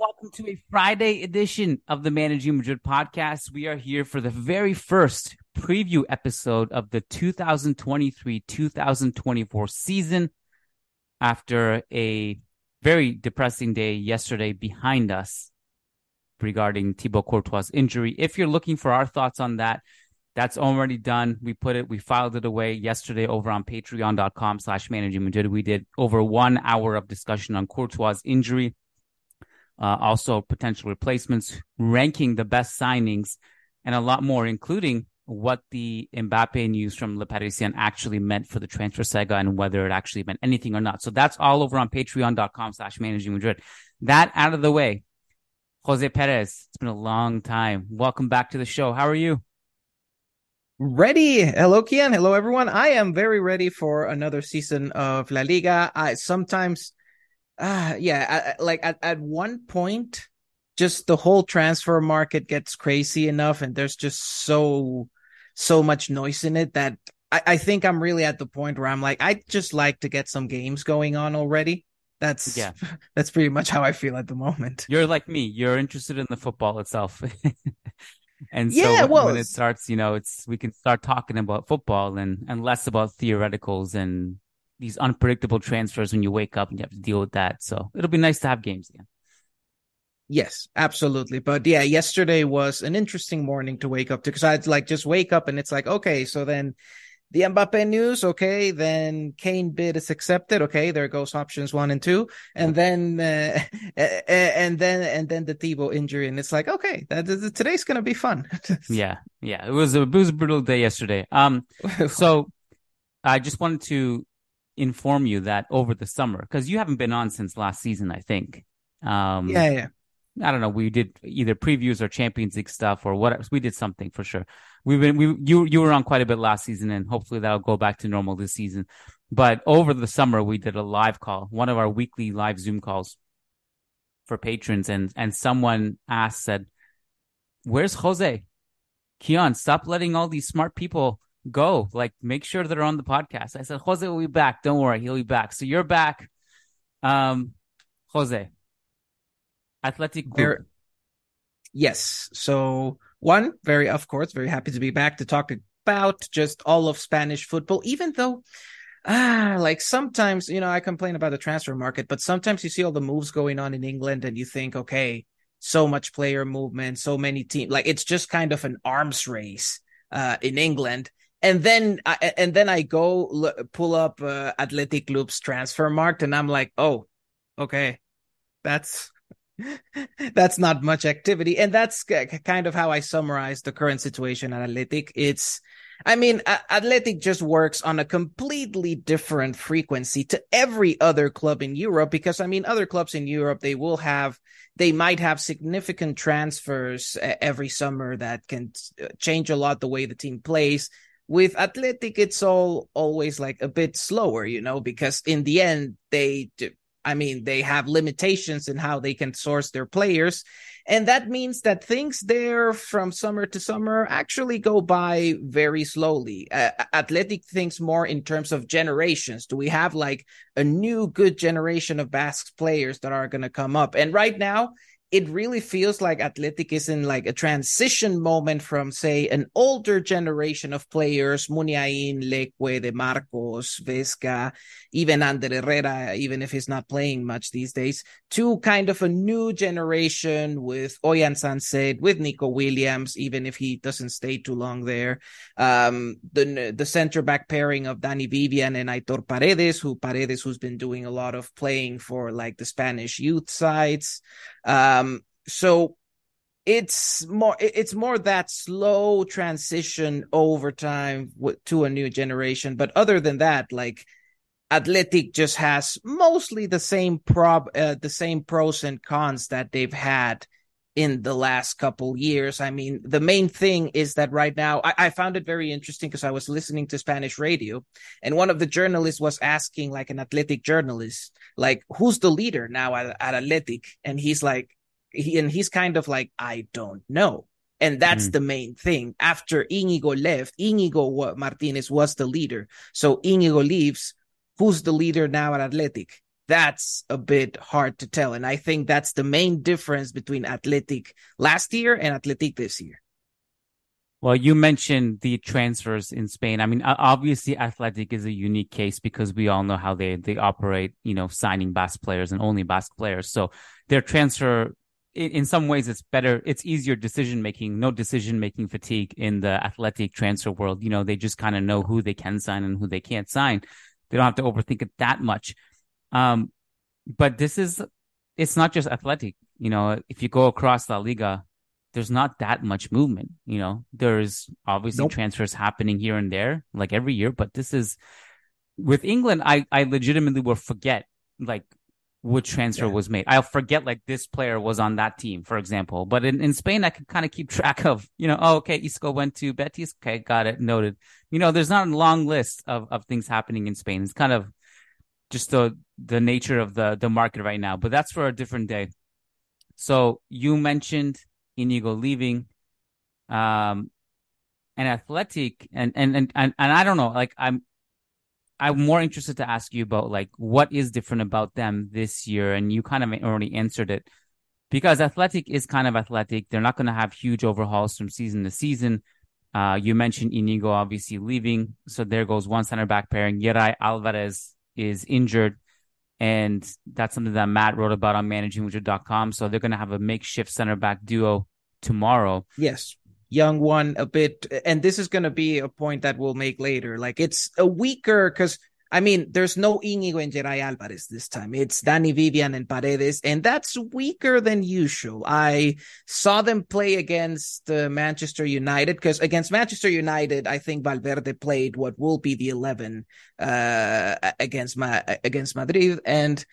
welcome to a Friday edition of the Managing Madrid podcast. We are here for the very first preview episode of the 2023-2024 season after a very depressing day yesterday behind us regarding Thibaut Courtois' injury. If you're looking for our thoughts on that, that's already done. We put it, we filed it away yesterday over on patreon.com slash managing Madrid. We did over one hour of discussion on Courtois' injury uh, also potential replacements, ranking the best signings, and a lot more, including what the Mbappe news from Le Parisien actually meant for the transfer saga and whether it actually meant anything or not. So that's all over on patreon.com slash managing Madrid. That out of the way. Jose Perez, it's been a long time. Welcome back to the show. How are you? Ready. Hello, Kiyan. Hello, everyone. I am very ready for another season of La Liga. I sometimes uh, yeah, like at, at one point, just the whole transfer market gets crazy enough, and there's just so so much noise in it that I, I think I'm really at the point where I'm like, I just like to get some games going on already. That's yeah, that's pretty much how I feel at the moment. You're like me. You're interested in the football itself. and so yeah, when, well, when it starts, you know, it's we can start talking about football and and less about theoreticals and these unpredictable transfers when you wake up and you have to deal with that. So it'll be nice to have games again. Yes, absolutely. But yeah, yesterday was an interesting morning to wake up to because I'd like just wake up and it's like, okay, so then the Mbappe news, okay, then Kane bid is accepted, okay, there goes options one and two, and then uh, and then and then the Thibaut injury, and it's like, okay, that is, today's gonna be fun. yeah, yeah, it was a it was a brutal day yesterday. Um, so I just wanted to inform you that over the summer because you haven't been on since last season, I think. Um, yeah, yeah. I don't know. We did either previews or Champions League stuff or whatever. We did something for sure. We've been we you you were on quite a bit last season, and hopefully that'll go back to normal this season. But over the summer, we did a live call, one of our weekly live Zoom calls for patrons, and and someone asked said, "Where's Jose? Kiyan, stop letting all these smart people go. Like, make sure they're on the podcast. I said, Jose will be back. Don't worry, he'll be back. So you're back. Um, Jose, Athletic. Yes. So one, very of course, very happy to be back to talk about just all of Spanish football, even though ah, like sometimes, you know, I complain about the transfer market, but sometimes you see all the moves going on in England and you think, okay, so much player movement, so many teams, like it's just kind of an arms race uh, in England and then I, and then I go look, pull up uh, Athletic Club's Transfermarkt, and I'm like, oh, okay, that's that's not much activity, and that's kind of how I summarize the current situation at Athletic. It's, I mean, Athletic just works on a completely different frequency to every other club in Europe because I mean, other clubs in Europe they will have they might have significant transfers every summer that can uh, change a lot the way the team plays with athletic it's all always like a bit slower you know because in the end they i mean they have limitations in how they can source their players. And that means that things there from summer to summer actually go by very slowly. Uh, athletic thinks more in terms of generations. Do we have like a new good generation of basque players that are going to come up? And right now it really feels like Athletic is in like a transition moment from, say, an older generation of players, Muniain, Lekue, De Marcos, Vesga, even Ander Herrera, even if he's not playing much these days, to kind of a new generation with Oihan Sancet, with Nico Williams, even if he doesn't stay too long there. Um, the the center back pairing of Dani Vivian and Aitor Paredes, who Paredes, who's been doing a lot of playing for like the Spanish youth sides. Um, so it's more it's more that slow transition over time to a new generation. But other than that, like Athletic just has mostly the same prob uh, the same pros and cons that they've had in the last couple years. I mean, the main thing is that right now I, I found it very interesting because I was listening to Spanish radio and one of the journalists was asking like an athletic journalist, like, who's the leader now at, at Athletic? And he's like, he, and he's kind of like, I don't know. And that's mm. the main thing. After Inigo left, Inigo Martinez was the leader. So Inigo leaves. Who's the leader now at Athletic? that's a bit hard to tell. And I think that's the main difference between Athletic last year and Athletic this year. Well, you mentioned the transfers in Spain. I mean, obviously, Athletic is a unique case because we all know how they they operate. You know, signing Basque players and only Basque players. So their transfer, in, in some ways, it's better. It's easier decision making. No decision making fatigue in the Athletic transfer world. You know, they just kind of know who they can sign and who they can't sign. They don't have to overthink it that much. Um, but this is it's not just athletic. You know, if you go across La Liga, there's not that much movement. You know, there's obviously nope. transfers happening here and there, like every year. But this is with England. I I legitimately will forget like which transfer yeah. was made. I'll forget like this player was on that team, for example. But in, in Spain, I can kind of keep track of, you know, oh, okay, Isco went to Betis. Okay, got it, noted. You know, there's not a long list of, of things happening in Spain. It's kind of just the the nature of the the market right now. But that's for a different day. So you mentioned Inigo leaving, um, and Athletic, and and and and, and I don't know. Like I'm, I'm more interested to ask you about like what is different about them this year, and you kind of already answered it because Athletic is kind of athletic. They're not going to have huge overhauls from season to season. Uh, you mentioned Inigo obviously leaving, so there goes one center back pairing. Yeray Alvarez is injured. And that's something that Matt wrote about on managingmadrid.com. So they're going to have a makeshift center back duo tomorrow. Yes. Young one a bit. And this is going to be a point that we'll make later. Like it's a weaker because I mean, there's no Inigo and Yeray Alvarez this time. It's Dani Vivian and Paredes, and that's weaker than usual. I saw them play against uh, Manchester United because against Manchester United, I think Valverde played what will be the 11 uh, against Ma- against Madrid, and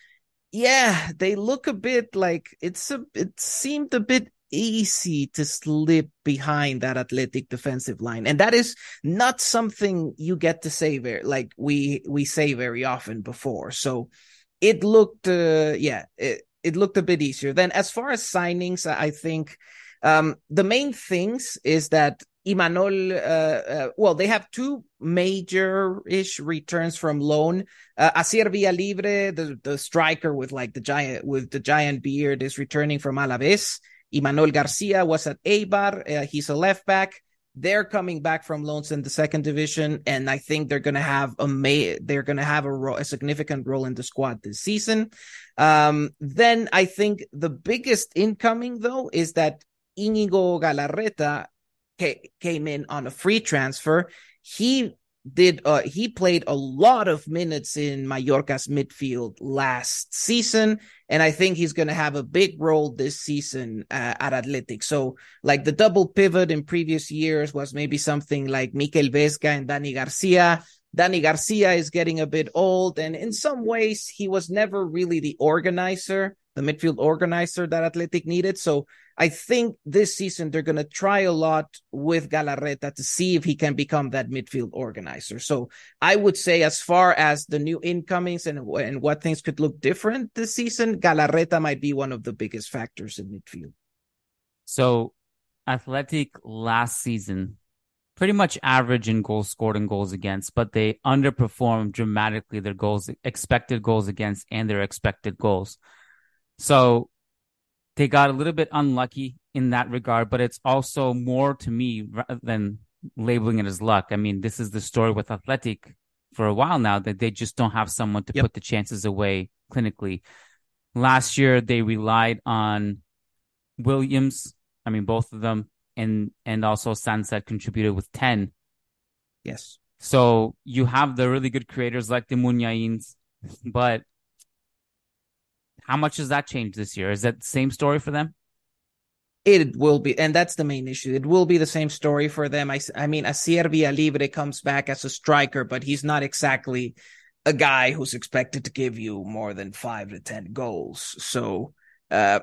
yeah, they look a bit like it's a. It seemed a bit easy to slip behind that athletic defensive line and that is not something you get to say very like we we say very often before so it looked uh, yeah it, it looked a bit easier then as far as signings i think um the main things is that Imanol, uh, uh, well, they have two major-ish returns from loan. Uh, Asier Villalibre, the, the striker with like the giant with the giant beard, is returning from Alaves. Imanol Garcia was at Eibar. Uh, he's a left back. They're coming back from loans in the second division, and I think they're going to have a they're going to have a, ro- a significant role in the squad this season. Um, then I think the biggest incoming though is that Inigo Galarreta ca- came in on a free transfer. He did uh, he played a lot of minutes in Mallorca's midfield last season and I think he's going to have a big role this season uh, at Athletic. So like the double pivot in previous years was maybe something like Mikel Vesga and Dani Garcia. Dani Garcia is getting a bit old and in some ways he was never really the organizer, the midfield organizer that Athletic needed. So I think this season they're going to try a lot with Galarreta to see if he can become that midfield organizer. So I would say, as far as the new incomings and, and what things could look different this season, Galarreta might be one of the biggest factors in midfield. So, Athletic last season, pretty much average in goals scored and goals against, but they underperformed dramatically their goals, expected goals against, and their expected goals. So they got a little bit unlucky in that regard, but it's also more to me than labeling it as luck. I mean, this is the story with Athletic for a while now that they just don't have someone to yep. put the chances away clinically. Last year, they relied on Williams. I mean, both of them, and and also Sancet contributed with ten. Yes. So you have the really good creators like the Muniains, but how much does that change this year? Is that the same story for them? It will be, and that's the main issue. It will be the same story for them. I, I mean, Asier Villalibre comes back as a striker, but he's not exactly a guy who's expected to give you more than five to ten goals. So, uh,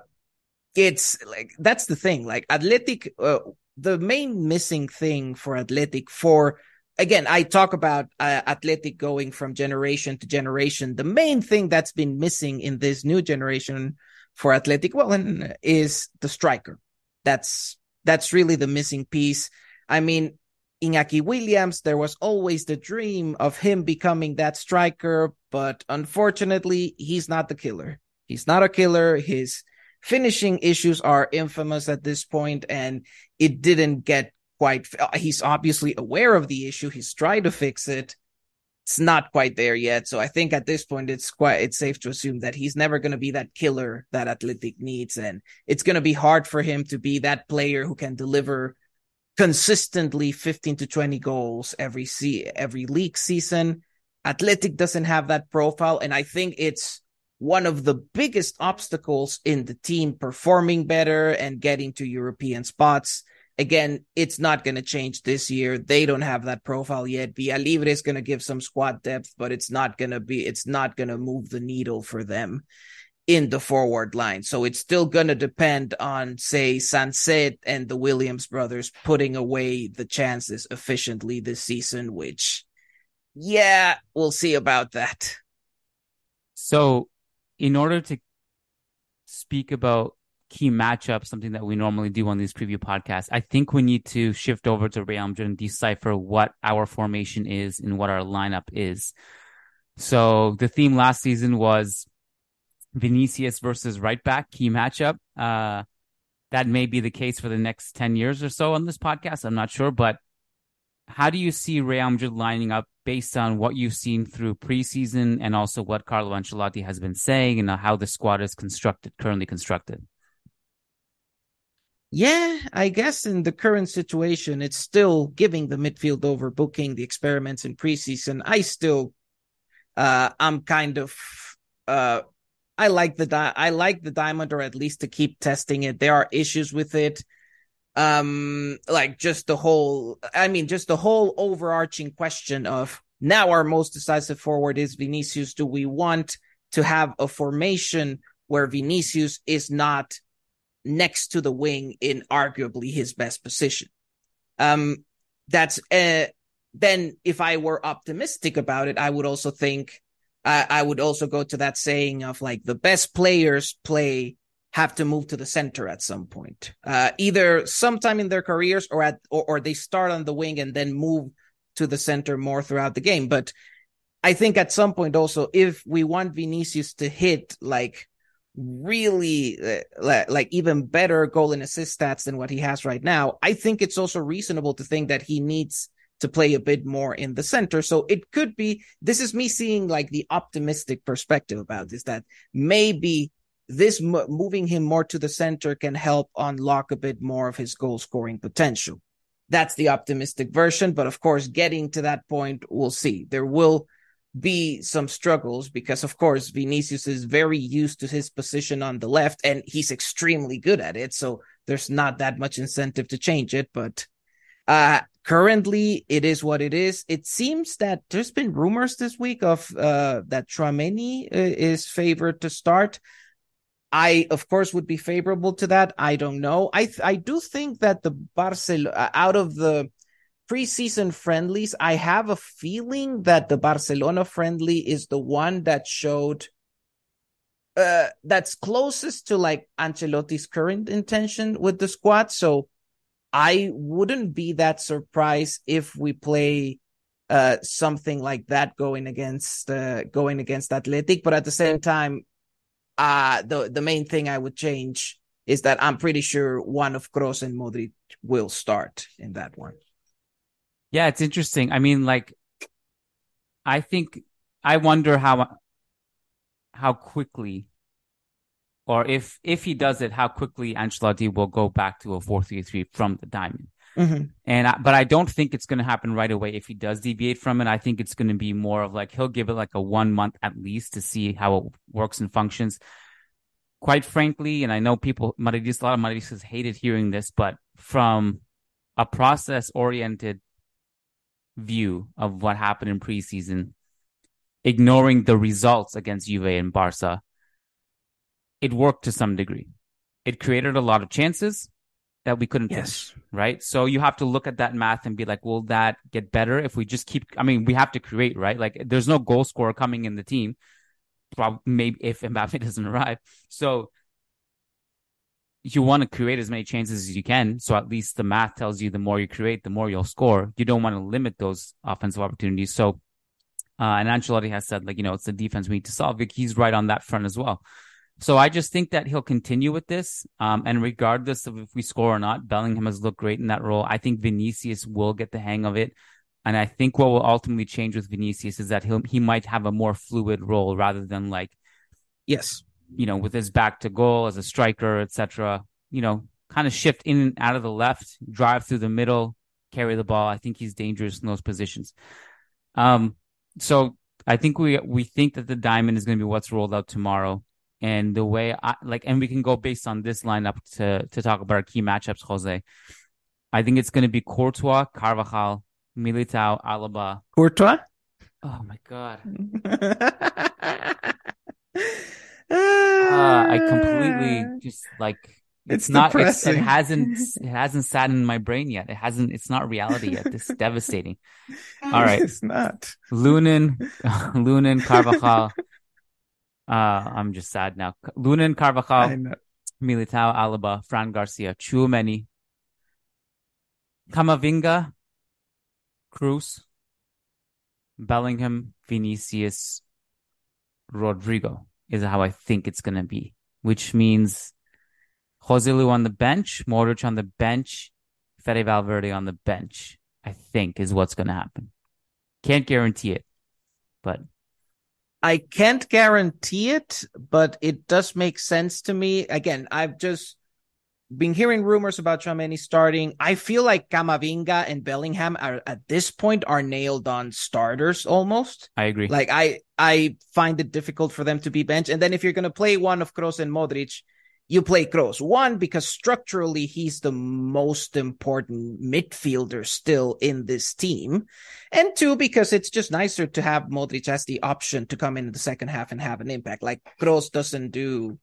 it's like that's the thing. Like Athletic, uh, the main missing thing for Athletic for again, I talk about uh, Athletic going from generation to generation. The main thing that's been missing in this new generation for Athletic, well, is the striker. That's that's really the missing piece. I mean, Iñaki Williams, there was always the dream of him becoming that striker, but unfortunately, he's not the killer. He's not a killer. His finishing issues are infamous at this point, and it didn't get quite uh, he's obviously aware of the issue. He's trying to fix it. It's not quite there yet. So i think at this point it's quite it's safe to assume that he's never going to be that killer that athletic needs. And it's going to be hard for him to be that player who can deliver consistently 15 to 20 goals every see every league season. Athletic doesn't have that profile. And i think it's one of the biggest obstacles in the team performing better and getting to european spots Again, it's not going to change this year. They don't have that profile yet. Villalibre is going to give some squad depth, but it's not going to be, it's not going to move the needle for them in the forward line. So it's still going to depend on, say, Sancet and the Williams brothers putting away the chances efficiently this season, which, yeah, we'll see about that. So, in order to speak about key matchup, something that we normally do on these preview podcasts, I think we need to shift over to Real Madrid and decipher what our formation is and what our lineup is. So the theme last season was Vinicius versus right back, key matchup. Uh, that may be the case for the next 10 years or so on this podcast. I'm not sure, but how do you see Real Madrid lining up based on what you've seen through preseason and also what Carlo Ancelotti has been saying and how the squad is constructed, currently constructed? Yeah, I guess in the current situation, it's still giving the midfield overbooking the experiments in preseason. I still, uh, I'm kind of, uh, I like the di- I like the diamond, or at least to keep testing it. There are issues with it, um, like just the whole. I mean, just the whole overarching question of now our most decisive forward is Vinicius. Do we want to have a formation where Vinicius is not next to the wing in arguably his best position. Um, that's uh, then if I were optimistic about it, I would also think uh, I would also go to that saying of like the best players play have to move to the center at some point, uh, either sometime in their careers or at or, or they start on the wing and then move to the center more throughout the game. But I think at some point also, if we want Vinicius to hit like really like even better goal and assist stats than what he has right now, I think it's also reasonable to think that he needs to play a bit more in the center. So it could be this is me seeing like the optimistic perspective about this that maybe this m- moving him more to the center can help unlock a bit more of his goal scoring potential. That's the optimistic version, but of course getting to that point we'll see. There will be some struggles because of course Vinicius is very used to his position on the left and he's extremely good at it. So there's not that much incentive to change it but uh currently it is what it is. It seems that there's been rumors this week of uh that Tchouameni uh, is favored to start. I of course would be favorable to that. I don't know. I th- I do think that the Barcelona out of the preseason friendlies, I have a feeling that the Barcelona friendly is the one that showed uh that's closest to like Ancelotti's current intention with the squad. So I wouldn't be that surprised if we play uh something like that going against uh going against Athletic, but at the same time uh the the main thing I would change is that I'm pretty sure one of Kroos and Modric will start in that one. Yeah, it's interesting. I mean, like, I think I wonder how how quickly, or if if he does it, how quickly Ancelotti will go back to a four three three from the diamond. Mm-hmm. And I, but I don't think it's going to happen right away if he does deviate from it. I think it's going to be more of like he'll give it like a one month at least to see how it works and functions. Quite frankly, and I know people, Madridistas, a lot of Madridistas hated hearing this, but from a process oriented view of what happened in preseason, ignoring the results against Juve and Barca, it worked to some degree. It created a lot of chances that we couldn't Yes. finish, right? So you have to look at that math and be like, will that get better if we just keep? I mean, we have to create, right? Like, there's no goal scorer coming in the team. Probably, maybe if Mbappe doesn't arrive, so you want to create as many chances as you can. So at least the math tells you the more you create, the more you'll score. You don't want to limit those offensive opportunities. So, uh, and Ancelotti has said, like, you know, it's the defense we need to solve. Like, He's right on that front as well. So I just think that he'll continue with this. Um, and regardless of if we score or not, Bellingham has looked great in that role. I think Vinicius will get the hang of it. And I think what will ultimately change with Vinicius is that he'll, he might have a more fluid role rather than like, Yes. You know, with his back to goal as a striker, etc. You know, kind of shift in and out of the left, drive through the middle, carry the ball. I think he's dangerous in those positions. Um, so I think we we think that the diamond is going to be what's rolled out tomorrow. And the way I like, and we can go based on this lineup to to talk about our key matchups, Jose. I think it's going to be Courtois, Carvajal, Militao, Alaba. Courtois? Oh my god. uh, I completely just like it's, It's not it's, it hasn't it hasn't sat in my brain yet. It hasn't it's not reality yet. It's devastating. All right. It's not. Lunin Lunin Carvajal. Uh I'm just sad now. Lunin Carvajal. Militao, Alaba, Fran Garcia, Tchouameni, Camavinga, Kroos, Bellingham, Vinicius, Rodrygo is how I think it's gonna be, which means Joselu on the bench, Modric on the bench, Fede Valverde on the bench. I think is what's gonna happen. Can't guarantee it, but I can't guarantee it, but it does make sense to me. Again, I've just been hearing rumors about Tchouameni starting. I feel like Camavinga and Bellingham are at this point are nailed on starters almost. I agree. Like I I find it difficult for them to be benched. And then if you're gonna play one of Kroos and Modric, you play Kroos. One, because structurally he's the most important midfielder still in this team. And two, because it's just nicer to have Modric as the option to come in the second half and have an impact. Like Kroos doesn't do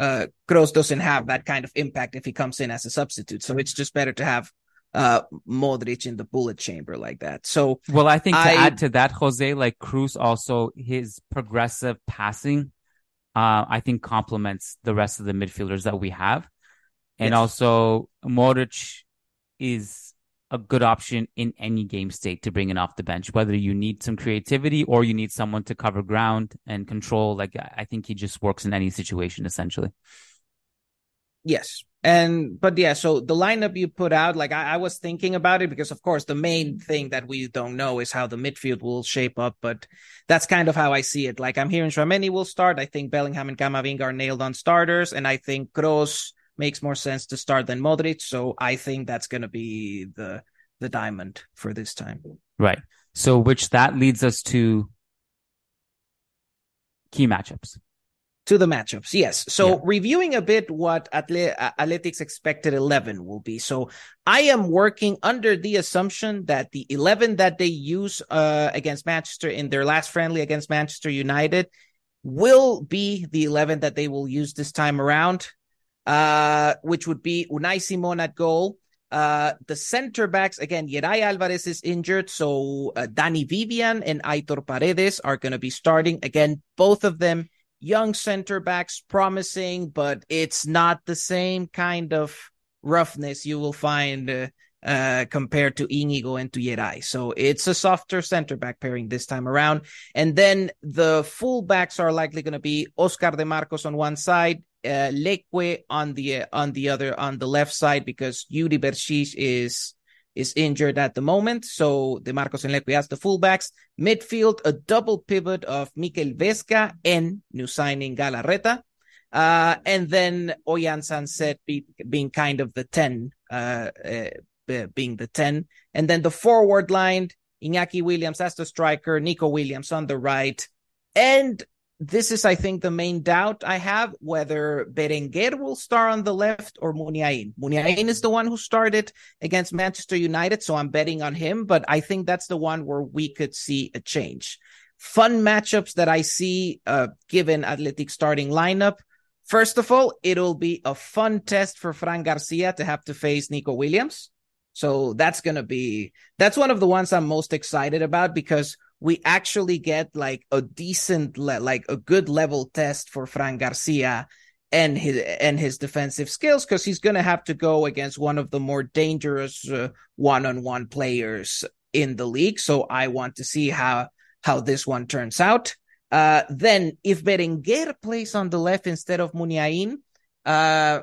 uh Kroos doesn't have that kind of impact if he comes in as a substitute. So it's just better to have uh Modric in the bullet chamber like that. So Well, I think to I- add to that, Jose, like Kroos also his progressive passing, uh, I think complements the rest of the midfielders that we have. And Yes. also Modric is a good option in any game state to bring in off the bench, whether you need some creativity or you need someone to cover ground and control. Like I think he just works in any situation essentially. Yes. And but yeah, so the lineup you put out, like I, I was thinking about it because of course the main thing that we don't know is how the midfield will shape up, but that's kind of how I see it. Like I'm hearing Tchouameni will start. I think Bellingham and Camavinga are nailed on starters, and I think Kroos makes more sense to start than Modric. So I think that's gonna be the the diamond for this time. Right. So which that leads us to key matchups. To the matchups, yes. So Yeah. reviewing a bit what Atle- Athletics expected 11 will be. So I am working under the assumption that the 11 that they use uh, against Manchester in their last friendly against Manchester United will be the 11 that they will use this time around, uh, which would be Unai Simon at goal. Uh, the center backs, again, Yeray Alvarez is injured. So uh, Dani Vivian and Aitor Paredes are going to be starting. Again, both of them young center backs, promising, but it's not the same kind of roughness you will find uh, uh, compared to Inigo and to Yeray. So it's a softer center back pairing this time around. And then the full backs are likely going to be Oscar de Marcos on one side, uh, Lekue on the on the other on the left side because Yuri Berchiche is is injured at the moment. So De Marcos and Lekue as the fullbacks. Midfield, a double pivot of Mikel Vesga and new signing Galarreta. Uh, and then Oihan Sancet be, being kind of the 10, uh, uh, being the 10. And then the forward line, Iñaki Williams as the striker, Nico Williams on the right. And this is, I think, the main doubt I have whether Berenguer will start on the left or Muniain. Muniain is the one who started against Manchester United, so I'm betting on him, but I think that's the one where we could see a change. Fun matchups that I see uh, given Athletic starting lineup. First of all, it'll be a fun test for Fran Garcia to have to face Nico Williams. So that's going to be, that's one of the ones I'm most excited about because we actually get like a decent, le- like a good level test for Fran Garcia and his and his defensive skills because he's going to have to go against one of the more dangerous uh, one-on-one players in the league. So I want to see how how this one turns out. Uh, then if Berenguer plays on the left instead of Muniain, uh,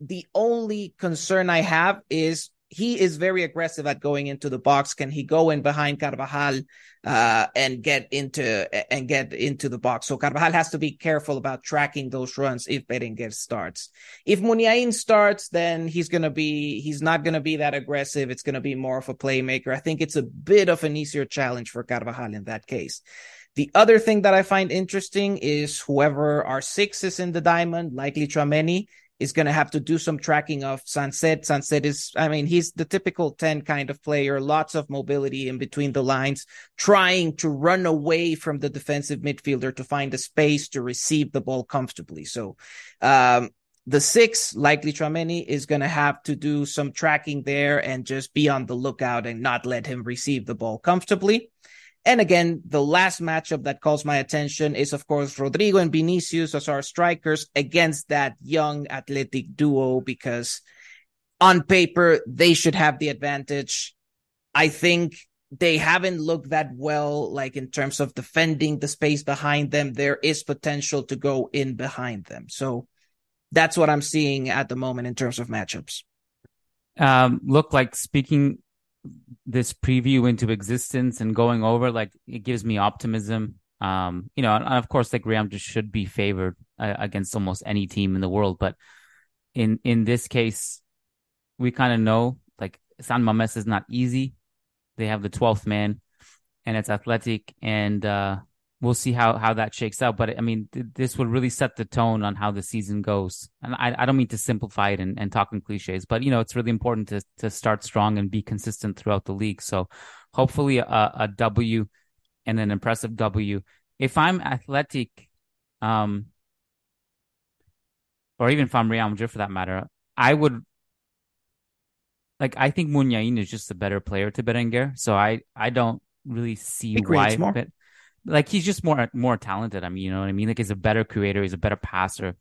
the only concern I have is he is very aggressive at going into the box. Can he go in behind Carvajal uh, and get into and get into the box? So Carvajal has to be careful about tracking those runs if Berenguer starts. If Muniain starts, then he's gonna be he's not gonna be that aggressive. It's gonna be more of a playmaker. I think it's a bit of an easier challenge for Carvajal in that case. The other thing that I find interesting is whoever our six is in the diamond, likely Tchouameni, is going to have to do some tracking of Sancet. Sancet is, I mean, he's the typical 10 kind of player, lots of mobility in between the lines, trying to run away from the defensive midfielder to find a space to receive the ball comfortably. So, um, the six, likely Tchouameni, is going to have to do some tracking there and just be on the lookout and not let him receive the ball comfortably. And again, the last matchup that calls my attention is, of course, Rodrygo and Vinicius as our strikers against that young athletic duo, because on paper, they should have the advantage. I think they haven't looked that well, like in terms of defending the space behind them. There is potential to go in behind them. So that's what I'm seeing at the moment in terms of matchups. Um, look like speaking this preview into existence and going over like it gives me optimism. Um you know and of course like just should be favored uh, against almost any team in the world but in in this case we kind of know like San Mames is not easy. They have the 12th man and it's athletic and uh we'll see how how that shakes out. But I mean, th- this would really set the tone on how the season goes. And I, I don't mean to simplify it and, and talk in cliches, but you know, it's really important to to start strong and be consistent throughout the league. So hopefully a, a W and an impressive W. If I'm athletic, um, or even if I'm Real Madrid for that matter, I would like I think Muniain is just a better player to Berenguer. So I I don't really see why. But, like he's just more more talented. I mean, you know what I mean? Like he's a better creator, he's a better passer.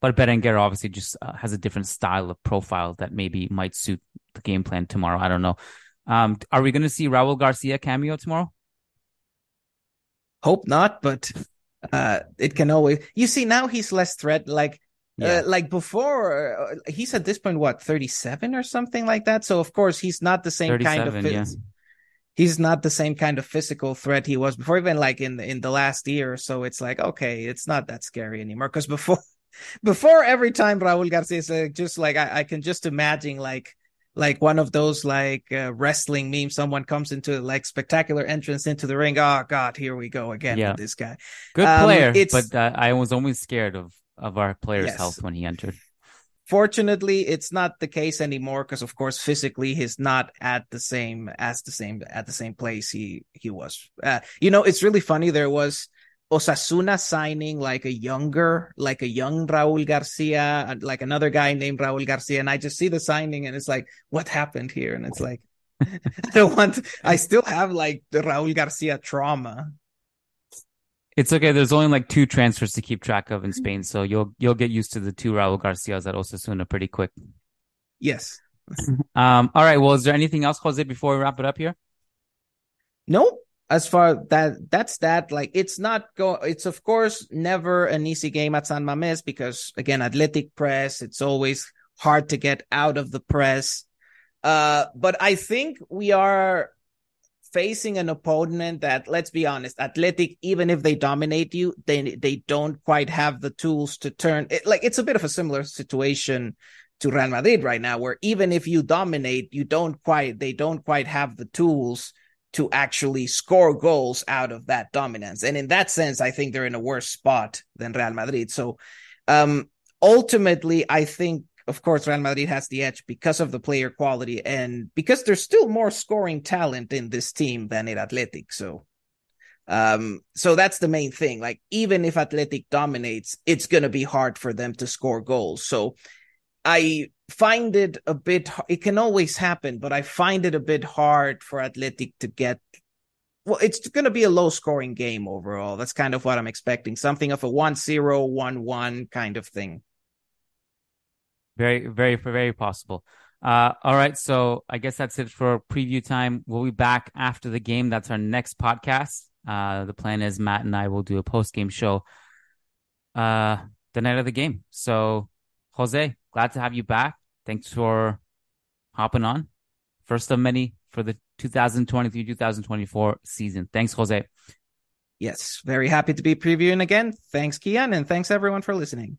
But Berenguer obviously just uh, has a different style of profile that maybe might suit the game plan tomorrow. I don't know. Um, are we going to see Raul Garcia cameo tomorrow? Hope not, but uh, it can always. You see, now he's less threat. Like, uh, yeah. uh, like before, uh, he's at this point what thirty seven or something like that. So of course he's not the same kind of. Yeah he's not the same kind of physical threat he was before, even like in in the last year. So it's like okay, it's not that scary anymore. Because before, before every time Raúl Garcia is uh, just like I, I, can just imagine like like one of those like uh, wrestling memes. Someone comes into like spectacular entrance into the ring. Oh God, here we go again yeah. with this guy. Good um, player, but uh, I was always scared of of our player's yes. health when he entered. Fortunately, it's not the case anymore because, of course, physically he's not at the same as the same at the same place he he was. Uh, you know, it's really funny. There was Osasuna signing like a younger, like a young Raúl Garcia, like another guy named Raúl Garcia, and I just see the signing and it's like, what happened here? And it's like, I don't want. I still have like the Raúl Garcia trauma it's okay. There's only like two transfers to keep track of in mm-hmm. Spain, so you'll you'll get used to the two Raul Garcias at Osasuna pretty quick. Yes. um. All right. Well, is there anything else, Jose, before we wrap it up here? Nope. as far that that's that like it's not go it's of course never an easy game at San Mames because again athletic press it's always hard to get out of the press uh but I think we are facing an opponent that let's be honest athletic even if they dominate you they they don't quite have the tools to turn it like it's a bit of a similar situation to Real Madrid right now where even if you dominate you don't quite they don't quite have the tools to actually score goals out of that dominance. And in that sense, I think they're in a worse spot than Real Madrid. So um, ultimately, I think, of course, Real Madrid has the edge because of the player quality and because there's still more scoring talent in this team than in Athletic. So um so that's the main thing. Like even if athletic dominates it's going to be hard for them to score goals. So i find it a bit it can always happen but i find it a bit hard for athletic to get well it's going to be a low scoring game overall. That's kind of what i'm expecting something of a 1-0 1-1 kind of thing very very very possible uh all right so i guess that's it for preview time we'll be back after the game that's our next podcast uh the plan is matt and i will do a post game show uh the night of the game so jose glad to have you back. Thanks for hopping on. First of many for the 2023 2024 season. Thanks, Jose. Yes, very happy to be previewing again. Thanks, Kiyan. and thanks everyone for listening.